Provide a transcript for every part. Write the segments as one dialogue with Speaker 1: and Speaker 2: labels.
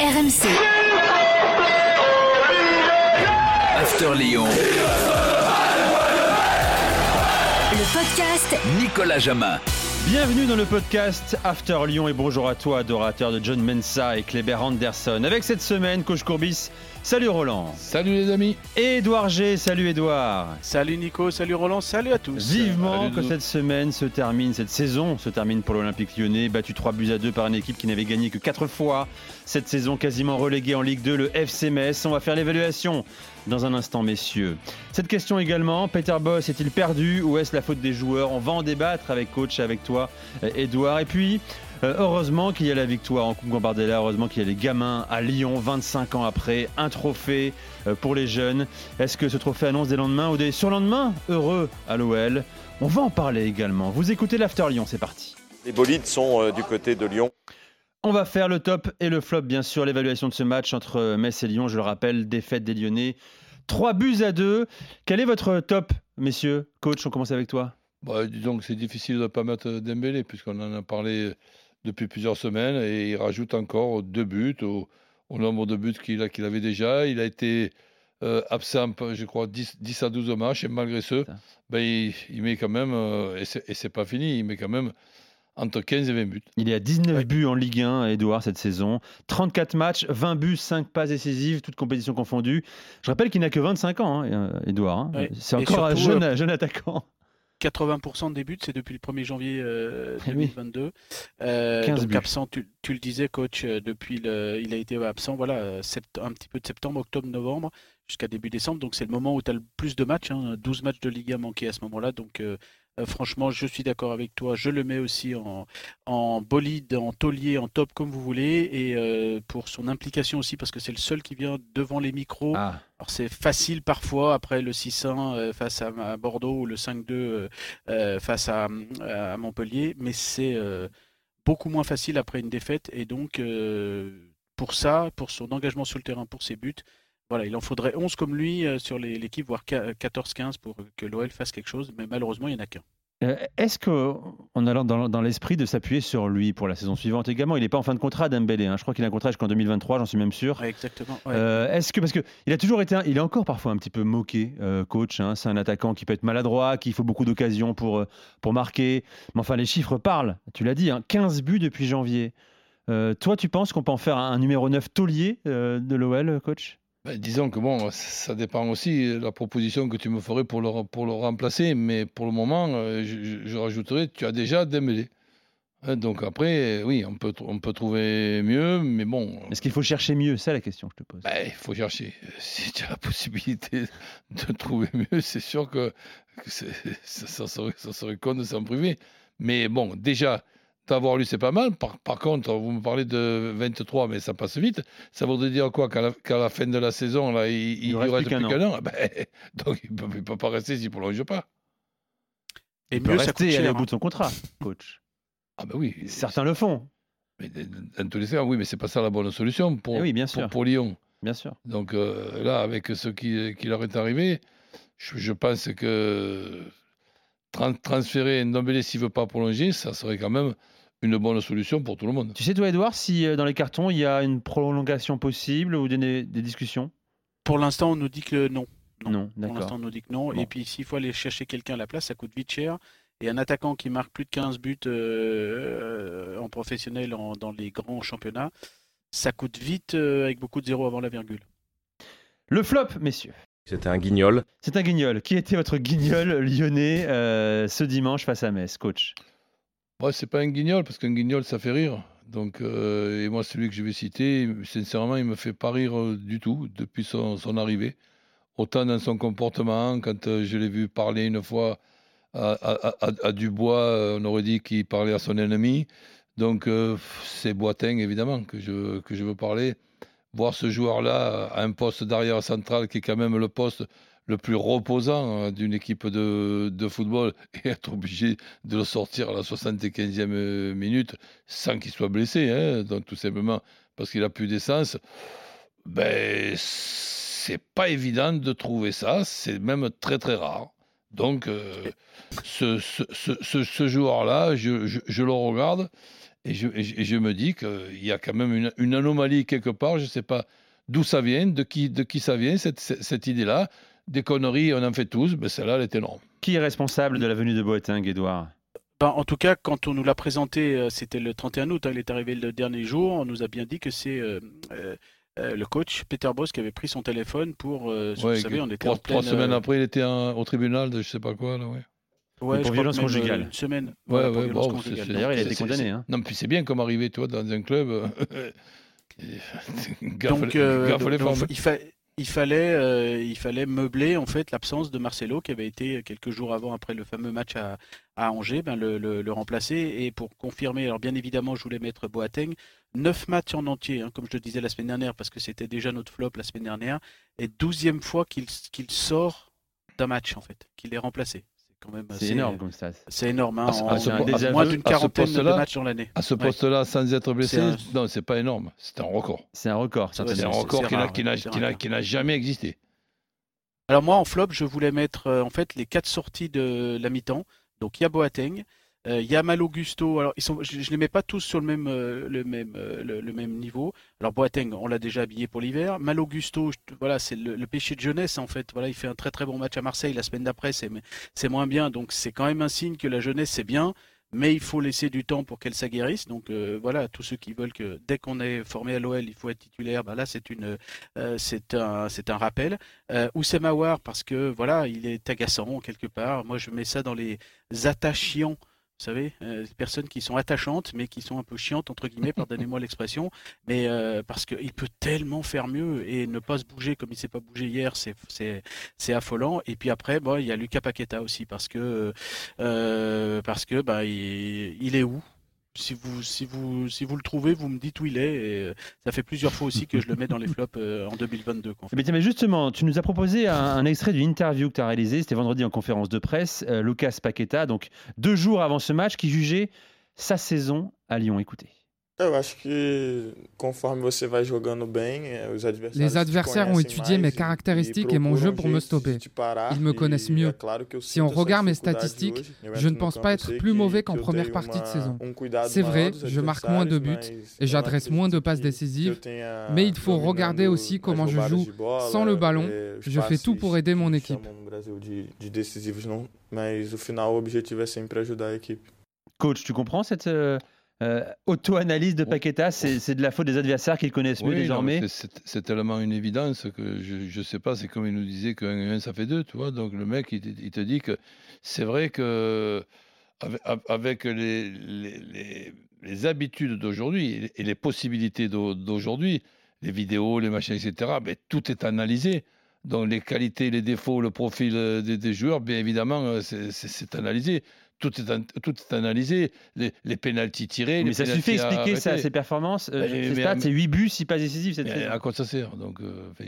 Speaker 1: RMC.
Speaker 2: After Lyon,
Speaker 1: Le podcast
Speaker 2: Nicolas Jamin.
Speaker 3: Bienvenue dans le podcast After Lyon et bonjour à toi, adorateur de John Mensa et Kleber Anderson. Avec cette semaine, coach Courbis, salut Roland.
Speaker 4: Salut les amis.
Speaker 3: Et Edouard G, salut Edouard.
Speaker 5: Salut Nico, salut Roland, salut à tous.
Speaker 3: Vivement
Speaker 4: Salut,
Speaker 3: que cette semaine se termine, cette saison se termine pour l'Olympique lyonnais, battu 3 buts à 2 par une équipe qui n'avait gagné que 4 fois. Cette saison quasiment reléguée en Ligue 2, le FC Metz. On va faire l'évaluation dans un instant, messieurs. Cette question également, Peter Boss est-il perdu ou est-ce la faute des joueurs? On va en débattre avec coach, avec toi, euh, Edouard. Et puis, euh, heureusement qu'il y a la victoire en Coupe Gambardella, heureusement qu'il y a les gamins à Lyon, 25 ans après, un trophée euh, pour les jeunes. Est-ce que ce trophée annonce des lendemains ou des surlendemains heureux à l'OL On va en parler également. Vous écoutez l'After Lyon, c'est parti.
Speaker 6: Les bolides sont euh, du côté de Lyon.
Speaker 3: On va faire le top et le flop, bien sûr, l'évaluation de ce match entre Metz et Lyon. Je le rappelle, défaite des Lyonnais. 3 buts à 2. Quel est votre top, messieurs? Coach, on commence avec toi.
Speaker 4: Bah, disons que c'est difficile de ne pas mettre Dembélé puisqu'on en a parlé depuis plusieurs semaines et il rajoute encore deux buts au, au nombre de buts qu'il avait déjà. Il a été euh, absent, je crois, 10, 10 à 12 matchs et malgré ce, ben, il, il met quand même, euh, et c'est pas fini, il met quand même entre 15 et 20 buts.
Speaker 3: Il est à 19 buts en Ligue 1, Edouard, cette saison. 34 matchs, 20 buts, 5 passes décisives, toutes compétitions confondues. Je rappelle qu'il n'a que 25 ans, hein, euh, Edouard. hein.
Speaker 5: Ouais.
Speaker 3: C'est encore un
Speaker 5: surtout,
Speaker 3: jeune, jeune attaquant.
Speaker 5: 80% des buts, c'est depuis le 1er janvier euh,
Speaker 3: Eh oui.
Speaker 5: 2022. Euh,
Speaker 3: 15
Speaker 5: donc
Speaker 3: buts.
Speaker 5: absent, tu, tu le disais, coach, euh, depuis le, il a été absent, voilà, euh, sept- un petit peu de septembre, octobre, novembre, jusqu'à début décembre. Donc c'est le moment où tu as le plus de matchs, hein, 12 matchs de Ligue 1 manqués à ce moment-là. Donc euh, franchement, je suis d'accord avec toi. Je le mets aussi en, en bolide, en taulier, en top, comme vous voulez. Et euh, pour son implication aussi, parce que c'est le seul qui vient devant les micros.
Speaker 3: Ah,
Speaker 5: Alors c'est facile parfois après le 6-1 euh, face à, à Bordeaux ou le 5-2 euh, euh, face à, à Montpellier, mais c'est beaucoup moins facile après une défaite et donc pour ça, pour son engagement sur le terrain, pour ses buts, voilà, il en faudrait 11 comme lui euh, sur l'équipe, voire 14-15 pour que l'OL fasse quelque chose, mais malheureusement il n'y en a qu'un.
Speaker 3: Euh, Est-ce qu'on a dans, dans l'esprit de s'appuyer sur lui pour la saison suivante également? Il n'est pas en fin de contrat, Dembélé. hein. Je crois qu'il a un contrat jusqu'en 2023, j'en suis même sûr.
Speaker 5: Ouais, exactement. ouais.
Speaker 3: Euh, Est-ce que parce que il a toujours été, un- il est encore parfois un petit peu moqué, euh, coach. hein. c'est un attaquant qui peut être maladroit, qui faut beaucoup d'occasions pour euh, pour marquer. Mais enfin, les chiffres parlent. Tu l'as dit, hein, 15 buts depuis janvier. Euh, toi, tu penses qu'on peut en faire un, un numéro 9 taulier euh, de l'OL, coach?
Speaker 4: Ben, disons que bon, ça dépend aussi de la proposition que tu me ferais pour le, pour le remplacer, mais pour le moment, euh, je, je- rajouterais, tu as déjà Dembélé. Hein, Donc après, euh, oui, on peut, on peut trouver mieux, mais bon,
Speaker 3: Est-ce qu'il faut chercher mieux? C'est la question que je te pose.
Speaker 4: ben, il faut chercher. Si tu as la possibilité de trouver mieux, c'est sûr que, que c'est- ça, ça serait, ça serait con de s'en priver. Mais bon, déjà, t'avoir lu, c'est pas mal. Par, par contre, vous me parlez de 23, mais ça passe vite. Ça voudrait dire quoi Qu'à la, fin de la saison, là, il, il,
Speaker 3: reste
Speaker 4: lui reste
Speaker 3: plus qu'un
Speaker 4: an. Ben, donc, il ne peut, peut pas rester s'il ne prolonge pas.
Speaker 5: et
Speaker 3: il peut
Speaker 5: mieux, ça coûte
Speaker 3: rester et aller
Speaker 5: cher.
Speaker 3: au bout de son contrat, coach.
Speaker 4: Ah ben oui.
Speaker 3: Certains le font.
Speaker 4: Mais dans tous les cas, oui, mais c'est pas ça la bonne solution pour,
Speaker 3: Eh oui, bien
Speaker 4: pour,
Speaker 3: sûr,
Speaker 4: pour Lyon.
Speaker 3: bien sûr.
Speaker 4: Donc euh, là, avec ce qui, qui leur est arrivé, je, je pense que tran- transférer Ndombele s'il ne veut pas prolonger, ça serait quand même une bonne solution pour tout le monde.
Speaker 3: Tu sais, toi, Edouard, si euh, dans les cartons il y a une prolongation possible ou des, des discussions?
Speaker 5: Pour l'instant, on nous dit que non. Non.
Speaker 3: Non,
Speaker 5: Pour
Speaker 3: d'accord.
Speaker 5: l'instant, on nous dit que non.
Speaker 3: Bon.
Speaker 5: Et puis, s'il faut aller chercher quelqu'un à la place, ça coûte vite cher. Et un attaquant qui marque plus de 15 buts euh, en professionnel en- dans les grands championnats, ça coûte vite euh, avec beaucoup de zéros avant la virgule.
Speaker 3: Le flop, messieurs.
Speaker 6: C'était un guignol.
Speaker 3: C'est un guignol. Qui était votre guignol lyonnais euh, ce dimanche face à Metz, coach?
Speaker 4: Moi, c'est pas un guignol, parce qu'un guignol, ça fait rire. Donc, euh, et moi, celui que je vais citer, sincèrement, il me fait pas rire euh, du tout depuis son, arrivée. Autant dans son comportement, quand euh, je l'ai vu parler une fois à, Dubois, on aurait dit qu'il parlait à son ennemi. Donc, c'est Boitin, évidemment, que je, que je veux parler. voir ce joueur-là à un poste d'arrière central qui est quand même le poste le plus reposant euh, d'une équipe de, de, football et être obligé de le sortir à la 75e minute sans qu'il soit blessé, hein, tout simplement parce qu'il a plus d'essence, ben, c'est pas évident de trouver ça, c'est même très très rare. Donc, euh, ce, ce, ce, joueur-là, je, je, le regarde et je, je me dis qu'il y a quand même une, une, anomalie quelque part. Je ne sais pas d'où ça vient, de qui, de qui ça vient, cette, cette idée-là. Des conneries, on en fait tous, mais celle-là, elle est énorme.
Speaker 3: Qui est responsable de la venue de Boateng, Edouard
Speaker 5: ben, en tout cas, quand on nous l'a présenté, euh, c'était le 31 août, hein, il est arrivé le dernier jour, on nous a bien dit que c'est euh, euh, le coach Peter Boss qui avait pris son téléphone pour. Ouais, vous savez, on était
Speaker 4: trois,
Speaker 5: en pleine,
Speaker 4: trois semaines après, il était un, au tribunal de je sais pas quoi. Là, ouais.
Speaker 5: Ouais,
Speaker 3: pour violence conjugale.
Speaker 5: Une semaine.
Speaker 4: Ouais,
Speaker 5: voilà,
Speaker 4: ouais,
Speaker 5: violence
Speaker 4: bon,
Speaker 5: conjugale.
Speaker 3: D'ailleurs, il a été condamné. Hein.
Speaker 4: Non, puis c'est bien comme arriver, toi, dans un club. gaffe,
Speaker 5: Donc, euh,
Speaker 4: gaffe les
Speaker 5: donc,
Speaker 4: formes.
Speaker 5: il, fa- il fallait, euh, il fallait meubler en fait l'absence de Marcelo qui avait été quelques jours avant, après le fameux match à, Angers, ben, le, remplacer. Et pour confirmer, alors bien évidemment, je voulais mettre Boateng. Neuf matchs en entier, hein, comme je le disais la semaine dernière, parce que c'était déjà notre flop la semaine dernière. Et douzième fois qu'il qu'il sort d'un match en fait, qu'il est remplacé. C'est quand même
Speaker 3: C'est
Speaker 5: assez-
Speaker 3: énorme comme ça.
Speaker 5: C'est énorme, hein,
Speaker 4: À ce-
Speaker 5: en-
Speaker 4: à ce-
Speaker 5: en
Speaker 4: à ce-
Speaker 5: moins d'une quarantaine de matchs dans l'année.
Speaker 4: À ce
Speaker 5: Ouais.
Speaker 4: poste-là, sans être blessé,
Speaker 5: un-
Speaker 4: non, c'est pas énorme. C'est un record.
Speaker 3: C'est un record.
Speaker 4: C'est un record n'a- qui n'a jamais existé.
Speaker 5: Alors moi, en flop, je voulais mettre euh, en fait les quatre sorties de la mi-temps. Donc il y a Boateng, euh, il y a Malo Gusto. Alors ils sont, je, je les mets pas tous sur le même, euh, le même, euh, le, même niveau. Alors Boateng, on l'a déjà habillé pour l'hiver. Malo Gusto, je- voilà, c'est le, péché de jeunesse en fait. Voilà, il fait un très très bon match à Marseille. La semaine d'après, c'est moins bien. Donc c'est quand même un signe que la jeunesse c'est bien. Mais il faut laisser du temps pour qu'elle s'aguerrisse. Donc euh, voilà, tous ceux qui veulent que dès qu'on est formé à l'OL, il faut être titulaire, ben là c'est une, c'est un, rappel. Euh, parce que voilà, il est agaçant quelque part. Moi, je mets ça dans les attachants. Vous savez, euh, des personnes qui sont attachantes, mais qui sont un peu chiantes, entre guillemets, pardonnez-moi l'expression. Mais euh, parce qu'il peut tellement faire mieux et ne pas se bouger comme il s'est pas bougé hier, c'est, affolant. Et puis après, bon, il y a Lucas Paqueta aussi, parce que, euh, parce que bah, il, il est où? Si vous, si, vous, si vous le trouvez, vous me dites où il est. Et euh, ça fait plusieurs fois aussi que je le mets dans les flops euh, en 2022. quoi.
Speaker 3: Eh tiens, mais justement, tu nous as proposé un, un extrait d'une interview que tu as réalisée, c'était vendredi en conférence de presse, euh, Lucas Paqueta, donc deux jours avant ce match, qui jugeait sa saison à Lyon. Écoutez.
Speaker 7: Eu acho que conforme você vai jogando bem, os adversários
Speaker 8: Les adversaires ont étudié mes
Speaker 7: e-
Speaker 8: caractéristiques et mon jeu pour me stopper. Ils me
Speaker 7: e
Speaker 8: connaissent mieux.
Speaker 7: claro
Speaker 8: Si on regarde mes statistiques,
Speaker 7: hoje.
Speaker 8: Je ne pense pas être plus mauvais
Speaker 7: que
Speaker 8: qu'en première partie de saison.
Speaker 7: um
Speaker 8: C'est vrai, je marque moins de buts et j'adresse moins de passes décisives, mais il faut regarder aussi comment je joue sans le ballon.
Speaker 7: eh,
Speaker 8: Je fais tout pour aider mon équipe.
Speaker 3: Coach, tu comprends cette euh, auto-analyse de Paqueta C'est de la faute des adversaires qu'ils connaissent mieux
Speaker 4: Oui,
Speaker 3: désormais
Speaker 4: mais c'est- tellement une évidence que je ne sais pas, c'est comme il nous disait qu'un et un ça fait deux, tu vois. Donc le mec, il, te- il te dit que c'est vrai que avec, les, les, les- les habitudes d'aujourd'hui et les- possibilités d'au- d'aujourd'hui, les vidéos, les machins, etc., ben, tout est analysé. Donc les qualités, les défauts, le profil euh, des, des joueurs, bien évidemment, euh, c'est analysé. Tout est, an- tout est analysé. Les, les pénalties tirés,
Speaker 3: Mais
Speaker 4: les
Speaker 3: ça suffit expliquer ça, ses performances. Euh,
Speaker 4: Mais-
Speaker 3: ses
Speaker 4: mais-
Speaker 3: stats, c'est 8 buts, 6 passes décisives cette
Speaker 4: Mais
Speaker 3: saison.
Speaker 4: à quoi ça sert Donc, euh, enfin,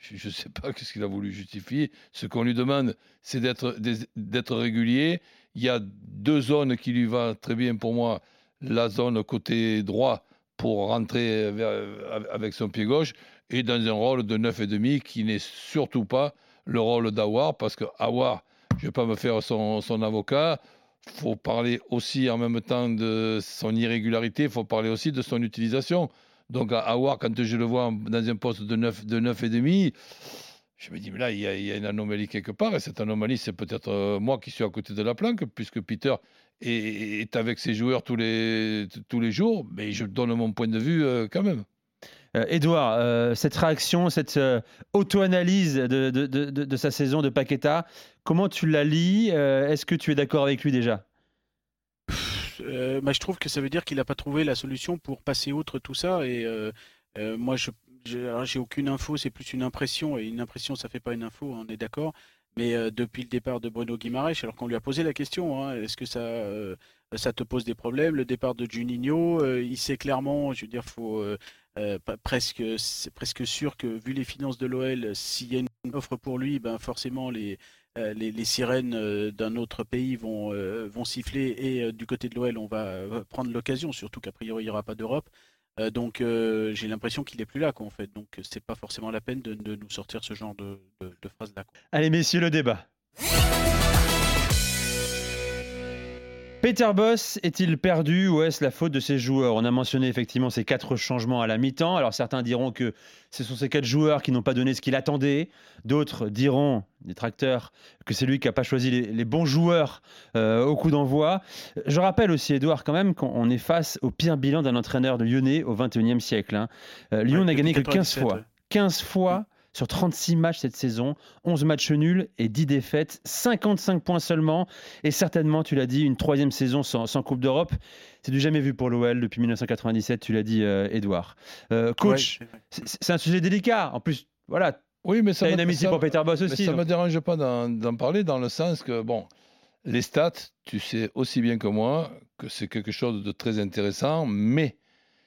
Speaker 4: je ne sais pas qu'est-ce qu'il a voulu justifier. Ce qu'on lui demande, c'est d'être régulier. Il y a deux zones qui lui vont très bien pour moi. La zone côté droit pour rentrer vers- avec son pied gauche et dans un rôle de 9,5 qui n'est surtout pas le rôle d'Awar parce que Awar, je ne vais pas me faire son, son avocat. Faut parler aussi en même temps de son irrégularité, il faut parler aussi de son utilisation. Donc, à Awar, quand je le vois dans un poste de 9, de 9 et demi, je me dis, mais là, il y, a, il y a une anomalie quelque part. Et cette anomalie, c'est peut-être euh, moi qui suis à côté de la planque, puisque Peter est, est avec ses joueurs tous les, tous les jours. Mais je donne mon point de vue euh, quand même.
Speaker 3: Euh, Edouard, euh, cette réaction, cette euh, auto-analyse de, de- de- sa saison de Paqueta, comment tu la lis Euh, Est-ce que tu es d'accord avec lui déjà?
Speaker 5: Euh, bah, je trouve que ça veut dire qu'il n'a pas trouvé la solution pour passer outre tout ça. Et euh, euh, moi, je alors, j'ai aucune info, c'est plus une impression. Et une impression, ça fait pas une info, on est d'accord. Mais euh, depuis le départ de Bruno Guimaraes, alors qu'on lui a posé la question, hein, est-ce que ça, euh, ça te pose des problèmes? Le départ de Juninho, euh, il sait clairement, je veux dire, faut, euh, presque, presque sûr que vu les finances de l'OL, s'il y a une offre pour lui, ben forcément les, les, sirènes d'un autre pays vont, vont siffler et du côté de l'OL, on va prendre l'occasion, surtout qu'a priori il n'y aura pas d'Europe. donc j'ai l'impression qu'il n'est plus là, quoi, fait. Donc c'est pas forcément la peine de, nous sortir ce genre de, de, de phrases-là.
Speaker 3: Allez, messieurs, le débat. Peter Boss est-il perdu ou est-ce la faute de ses joueurs? On a mentionné effectivement ces quatre changements à la mi-temps. Alors certains diront que ce sont ces quatre joueurs qui n'ont pas donné ce qu'il attendait. D'autres diront, des tracteurs, que c'est lui qui n'a pas choisi les, bons joueurs euh, au coup d'envoi. Je rappelle aussi, Edouard, quand même, qu'on est face au pire bilan d'un entraîneur de lyonnais au XXIe siècle. Hein. Euh, Lyon n'a gagné que 15 fois. 15 fois sur 36 matchs cette saison, 11 matchs nuls et 10 défaites, 55 points seulement, et certainement, tu l'as dit, une troisième saison sans, Coupe d'Europe. C'est du jamais vu pour l'OL depuis 1997, tu l'as dit, Edouard. Euh, coach, c'est un sujet délicat. En plus, voilà.
Speaker 4: Oui, mais ça
Speaker 3: une amitié pour Peter Boss aussi.
Speaker 4: ça ne me dérange pas d'en parler dans le sens que, bon, les stats, tu sais aussi bien que moi que c'est quelque chose de très intéressant, mais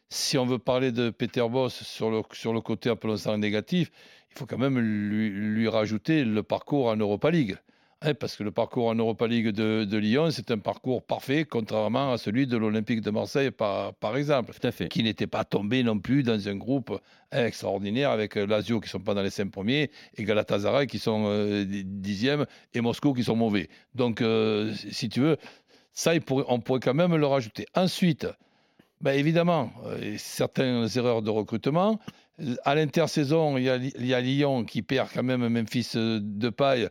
Speaker 4: si on veut parler de Peter Boss sur le, sur le côté appelons ça négatif, il faut quand même lui, rajouter le parcours en Europa League. Hein, parce que le parcours en Europa League de, Lyon, c'est un parcours parfait, contrairement à celui de l'Olympique de Marseille, par, par exemple.
Speaker 3: Tout à fait.
Speaker 4: Qui n'était pas tombé non plus dans un groupe extraordinaire avec euh, Lazio qui ne sont pas dans les cinq premiers et Galatasaray qui sont euh, dixièmes et Moscou qui sont mauvais. Donc, euh, si tu veux, ça, on pourrait quand même le rajouter. Ensuite, ben évidemment, certaines erreurs de recrutement. À l'intersaison, il, y a Lyon qui perd quand même Memphis euh, de paille,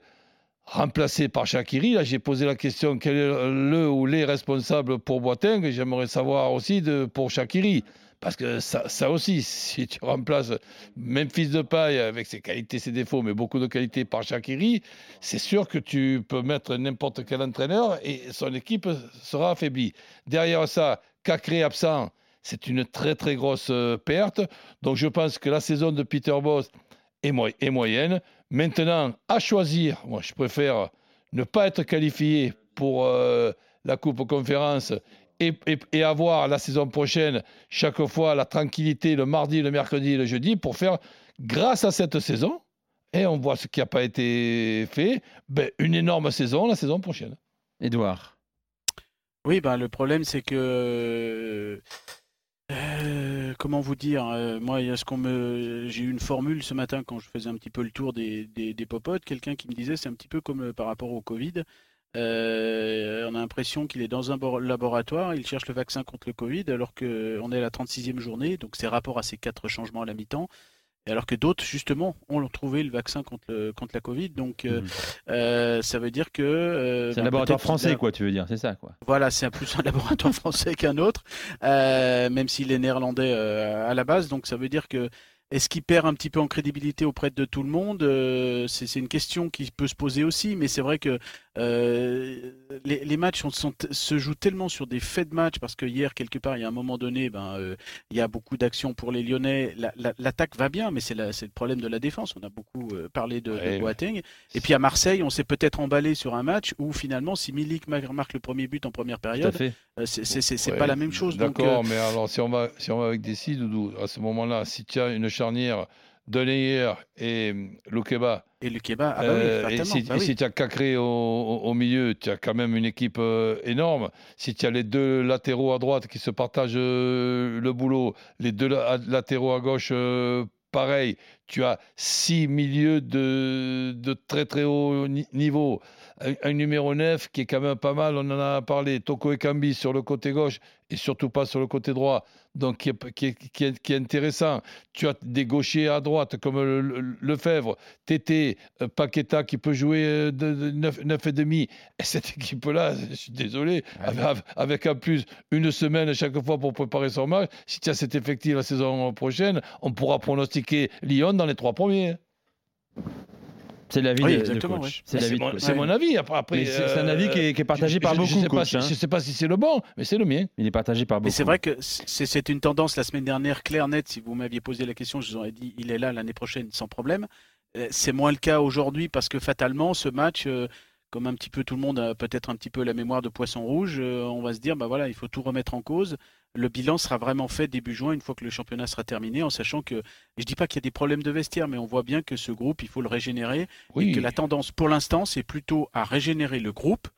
Speaker 4: remplacé par Shakiri. Là, j'ai posé la question quel est le ou les responsables pour Boateng J'aimerais savoir aussi de, pour Shakiri. Parce que ça, ça, aussi, si tu remplaces Memphis de paille avec ses qualités, ses défauts, mais beaucoup de qualités par Shakiri, c'est sûr que tu peux mettre n'importe quel entraîneur et son équipe sera affaiblie. Derrière ça, Cacré absent, c'est une très très grosse euh, perte. Donc je pense que la saison de Peter Boss est, moyenne. Maintenant, à choisir, moi je préfère ne pas être qualifié pour euh, la Coupe Conférence et, avoir la saison prochaine chaque fois la tranquillité le mardi, le mercredi et le jeudi pour faire, grâce à cette saison, et on voit ce qui n'a pas été fait, ben, une énorme saison la saison prochaine.
Speaker 3: Édouard.
Speaker 5: Oui, ben, le problème c'est que euh, comment vous dire euh, Moi, ce qu'on me, j'ai eu une formule ce matin quand je faisais un petit peu le tour des, des, popotes. Quelqu'un qui me disait c'est un petit peu comme euh, par rapport au Covid. on a l'impression qu'il est dans un laboratoire, il cherche le vaccin contre le Covid, alors qu'on est à la 36e journée, donc c'est rapport à ces quatre changements à la mi-temps alors que d'autres, justement, ont trouvé le vaccin contre, contre la Covid. Donc, euh, mhm. euh, ça veut dire que.
Speaker 3: Euh, c'est un laboratoire français, quoi, tu veux dire, c'est ça, quoi.
Speaker 5: Voilà, c'est plus un laboratoire français qu'un autre, même s'il est néerlandais à la base. Donc, ça veut dire que est-ce qu'il perd un petit peu en crédibilité auprès de tout le monde? Euh, C'est une question qui peut se poser aussi, mais c'est vrai que euh, les, matchs se jouent tellement sur des faits de match, parce que hier, quelque part, il y a un moment donné, ben, euh, il y a beaucoup d'actions pour les Lyonnais. L'attaque va bien, mais c'est le problème de la défense. On a beaucoup parlé de, Boateng. Et puis à Marseille, on s'est peut-être emballé sur un match où finalement, si Milik marque le premier but en première période, c'est pas la même chose.
Speaker 4: D'accord, mais alors si on va, si on va avec des Doudou, à ce moment-là, si tu as une charnière Deneyer et Loukeba.
Speaker 5: Et Loukeba, ah bah oui, euh, et
Speaker 4: si,
Speaker 5: bah
Speaker 4: tu as Cacré au, au, milieu, tu as quand même une équipe euh, énorme. Si tu as les deux latéraux à droite qui se partagent euh, le boulot, les deux latéraux à gauche, pareil, tu as six milieux de, de très très haut niveau un, numéro 9 qui est quand même pas mal, on en a parlé, Toko Ekambi sur le côté gauche et surtout pas sur le côté droit, donc qui est, qui est, intéressant. Tu as des gauchers à droite comme le, Lefebvre, Tété, euh, Paqueta qui peut jouer euh, de, 9, et demi. Et cette équipe-là, je suis désolé, avec, avec, en plus une semaine chaque fois pour préparer son match, si tu as cet effectif la saison prochaine, on pourra pronostiquer Lyon dans les trois premiers.
Speaker 3: C'est l'avis
Speaker 5: oui,
Speaker 3: de,
Speaker 5: coach.
Speaker 4: C'est mon, avis. Après,
Speaker 3: c'est un avis qui est, partagé par beaucoup. Je
Speaker 4: ne sais,
Speaker 3: hein.
Speaker 4: sais, pas si c'est le bon, mais c'est le mien.
Speaker 3: Il est partagé par beaucoup.
Speaker 5: Mais c'est vrai que c'est une tendance la semaine dernière, claire, nette. Si vous m'aviez posé la question, je vous aurais dit il est là l'année prochaine sans problème. Euh, c'est moins le cas aujourd'hui parce que fatalement, ce match, euh, comme un petit peu tout le monde a peut-être un petit peu la mémoire de poisson rouge, euh, on va se dire bah voilà, il faut tout remettre en cause. Le bilan sera vraiment fait début juin, une fois que le championnat sera terminé, en sachant que, je dis pas qu'il y a des problèmes de vestiaire, mais on voit bien que ce groupe, il faut le régénérer,
Speaker 4: Oui.
Speaker 5: et que la tendance pour l'instant, c'est plutôt à régénérer le groupe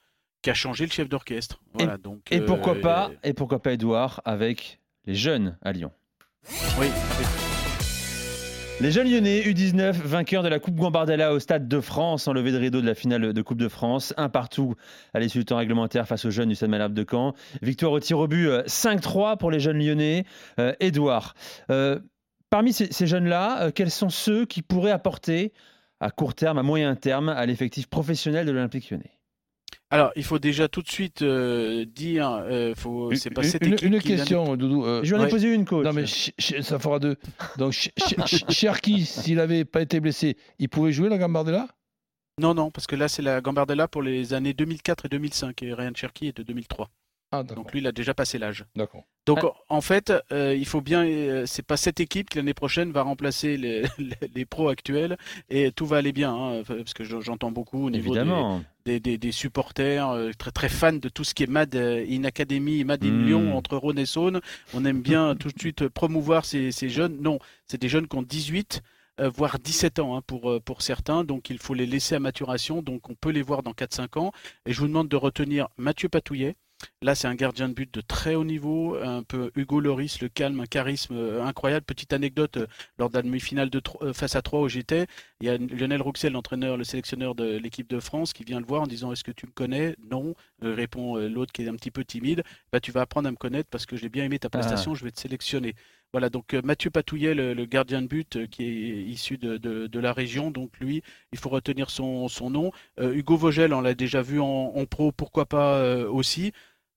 Speaker 5: qu'à changer le chef d'orchestre. Voilà, donc,
Speaker 3: Et
Speaker 5: euh,
Speaker 3: pourquoi pas, et pourquoi pas Edouard avec les jeunes à Lyon?
Speaker 5: Oui,
Speaker 3: Les jeunes lyonnais U19, vainqueurs de la Coupe Gambardella au Stade de France, en levée de rideau de la finale de Coupe de France, un partout à l'issue du temps réglementaire face aux jeunes du Stade Malherbe de Caen. Victoire au tir au but euh, 5-3 pour les jeunes lyonnais. Euh, Edouard, euh, parmi ces, ces jeunes-là, euh, quels sont ceux qui pourraient apporter à court terme, à moyen terme, à l'effectif professionnel de l'Olympique lyonnais?
Speaker 5: Alors, il faut déjà tout de suite euh, dire, euh, faut, c'est pas
Speaker 4: Une-
Speaker 5: cette
Speaker 4: une,
Speaker 5: équipe
Speaker 4: une
Speaker 5: qui l'année-
Speaker 4: question, Doudou. euh,
Speaker 3: Je ai
Speaker 5: Ouais.
Speaker 3: posé une, coach.
Speaker 4: non, mais Ch- Ch- ça fera deux. Donc, Ch- Ch- Ch- Cherki, s'il n'avait pas été blessé, il pouvait jouer la Gambardella?
Speaker 5: Non, non, parce que là, c'est la Gambardella pour les années 2004 et 2005, et Ryan Cherky est de 2003.
Speaker 4: Ah.
Speaker 5: Donc lui, il a déjà passé l'âge.
Speaker 4: D'accord.
Speaker 5: Donc
Speaker 3: Ah.
Speaker 5: en fait, euh, il faut bien, euh, c'est pas cette équipe qui l'année prochaine va remplacer les, les- les pros actuels et tout va aller bien, hein, parce que je- j'entends beaucoup au niveau des,
Speaker 3: Évidemment.
Speaker 5: des, des- des supporters euh, très très fans de tout ce qui est Mad euh, in Academy, Mad in
Speaker 3: Mm.
Speaker 5: Lyon entre Rhône et Saône. On aime bien tout de suite promouvoir ces, ces jeunes. Non, c'est des jeunes qui ont 18 euh, voire 17 ans hein, pour, euh, pour certains, donc il faut les laisser à maturation, donc on peut les voir dans 4-5 ans. Et je vous demande de retenir Mathieu Patouillet, Là, c'est un gardien de but de très haut niveau, un peu Hugo Loris, le calme, un charisme euh, incroyable. Petite anecdote, euh, lors de la demi-finale de euh, face à 3 où j'étais, il y a Lionel Rouxel, l'entraîneur, le sélectionneur de l'équipe de France, qui vient le voir en disant Est-ce que tu me connais? Non. Euh, répond l'autre qui est un petit peu timide bah, Tu vas apprendre à me connaître parce que j'ai bien aimé ta prestation, je vais te sélectionner. Voilà, donc Mathieu Patouillet, le, le gardien de but euh, qui est issu de, de- de la région, donc lui, il faut retenir son, son nom. Euh, Hugo Vogel, on l'a déjà vu en, en pro, pourquoi pas euh, aussi.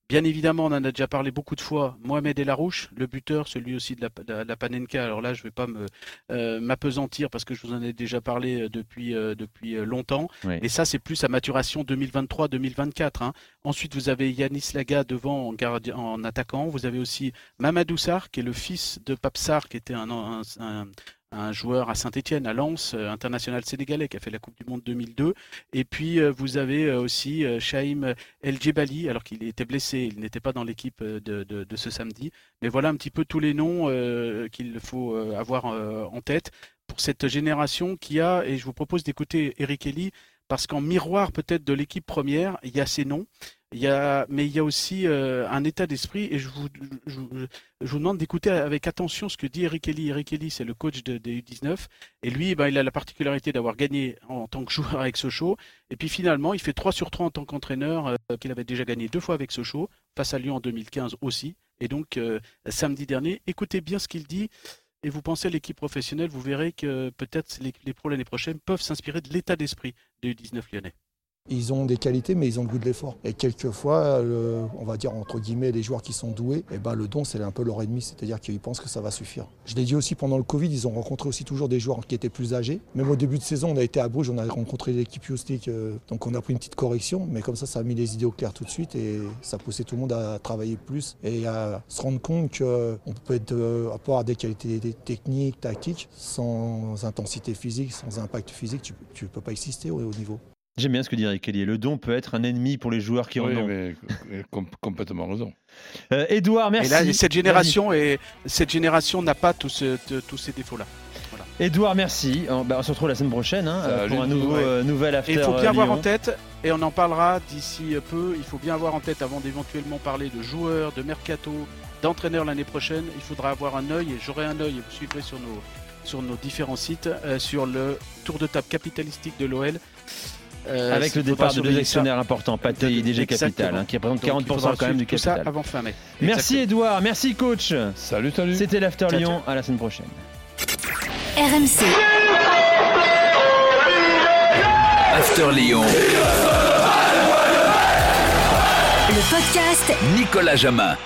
Speaker 5: Bien évidemment, on en a déjà parlé beaucoup de fois. Mohamed El Arouche, le buteur, celui aussi de la, de la- de la Panenka. Alors là, je ne vais pas me euh, m'apesantir parce que je vous en ai déjà parlé euh, depuis, euh, depuis longtemps.
Speaker 3: Oui.
Speaker 5: Et ça, c'est plus à maturation 2023-2024. hein. Ensuite, vous avez Yanis Laga devant en, gardien, en attaquant. Vous avez aussi Mamadou Sarr, qui est le fils de Pape Sarr, qui était un, un- un- un joueur à Saint-Etienne, à Lens, euh, international sénégalais, qui a fait la Coupe du Monde 2002. Et puis, euh, vous avez euh, aussi Shaim El Djebali, alors qu'il était blessé, il n'était pas dans l'équipe de, ce samedi. Mais voilà un petit peu tous les noms qu'il faut avoir en tête pour cette génération qui a, et je vous propose d'écouter Eric Elly, parce qu'en miroir peut-être de l'équipe première, il y a ces noms, il y a, mais il y a aussi euh, un état d'esprit, et je vous, je, je vous demande d'écouter avec attention ce que dit Eric Elly. Eric Elly, c'est le coach de- des U19, et lui, ben, il a la particularité d'avoir gagné en tant que joueur avec Sochaux, et puis finalement, il fait 3 sur 3 en tant qu'entraîneur, euh, qu'il avait déjà gagné deux fois avec Sochaux, face à Lyon en 2015 aussi, et donc euh, samedi dernier, écoutez bien ce qu'il dit, et vous pensez à l'équipe professionnelle, vous verrez que peut-être les, les l'année prochaine peuvent s'inspirer de l'état d'esprit des U19 lyonnais.
Speaker 8: Ils ont des qualités, mais ils ont le goût de l'effort. Et quelquefois, le- on va dire entre guillemets, les joueurs qui sont doués, eh ben, le don, c'est un peu leur ennemi, c'est-à-dire qu'ils pensent que ça va suffire. Je l'ai dit aussi pendant le Covid, ils ont rencontré aussi toujours des joueurs qui étaient plus âgés. Même au début de saison, on a été à Bruges, on a rencontré l'équipe Youstik, euh, donc on a pris une petite correction, mais comme ça, ça a mis les idées au clair tout de suite et ça a poussé tout le monde à travailler plus et à se rendre compte qu'on peut être, euh, avoir des qualités techniques, tactiques, sans intensité physique, sans impact physique, tu ne peux pas exister au haut niveau.
Speaker 3: J'aime bien ce que dit Eric Kelly. Le don peut être un ennemi pour les joueurs qui en
Speaker 4: Oui,
Speaker 3: ont.
Speaker 4: mais euh, com- complètement raison.
Speaker 3: Euh, Edouard, merci.
Speaker 5: Et là, cette génération, est, cette génération n'a pas tous, ce- tous ces défauts-là.
Speaker 3: Edouard, merci. On, bah, on se retrouve la semaine prochaine hein, pour un nouveau,
Speaker 5: ouais.
Speaker 3: euh, nouvel
Speaker 5: Et
Speaker 3: after.
Speaker 5: il faut bien
Speaker 3: euh,
Speaker 5: avoir
Speaker 3: Lyon.
Speaker 5: en tête, et on en parlera d'ici peu, il faut bien avoir en tête avant d'éventuellement parler de joueurs, de mercato, d'entraîneurs l'année prochaine, il faudra avoir un œil, et j'aurai un œil, et vous suivrez sur nos, sur nos différents sites, euh, sur le tour de table capitalistique de l'OL. Euh,
Speaker 3: Avec le départ de deux actionnaires importants, Pathé et DG Capital, hein, qui représentent
Speaker 5: Donc, il
Speaker 3: 40%
Speaker 5: faudra
Speaker 3: quand même du
Speaker 5: suivre tout ça
Speaker 3: capital.
Speaker 5: avant fin mai.
Speaker 3: Merci. Edouard, merci coach.
Speaker 4: Salut, salut.
Speaker 3: C'était l'After Lyon, à la semaine prochaine.
Speaker 1: RMC,
Speaker 2: After Lyon.
Speaker 1: le podcast
Speaker 2: Nicolas Jamin.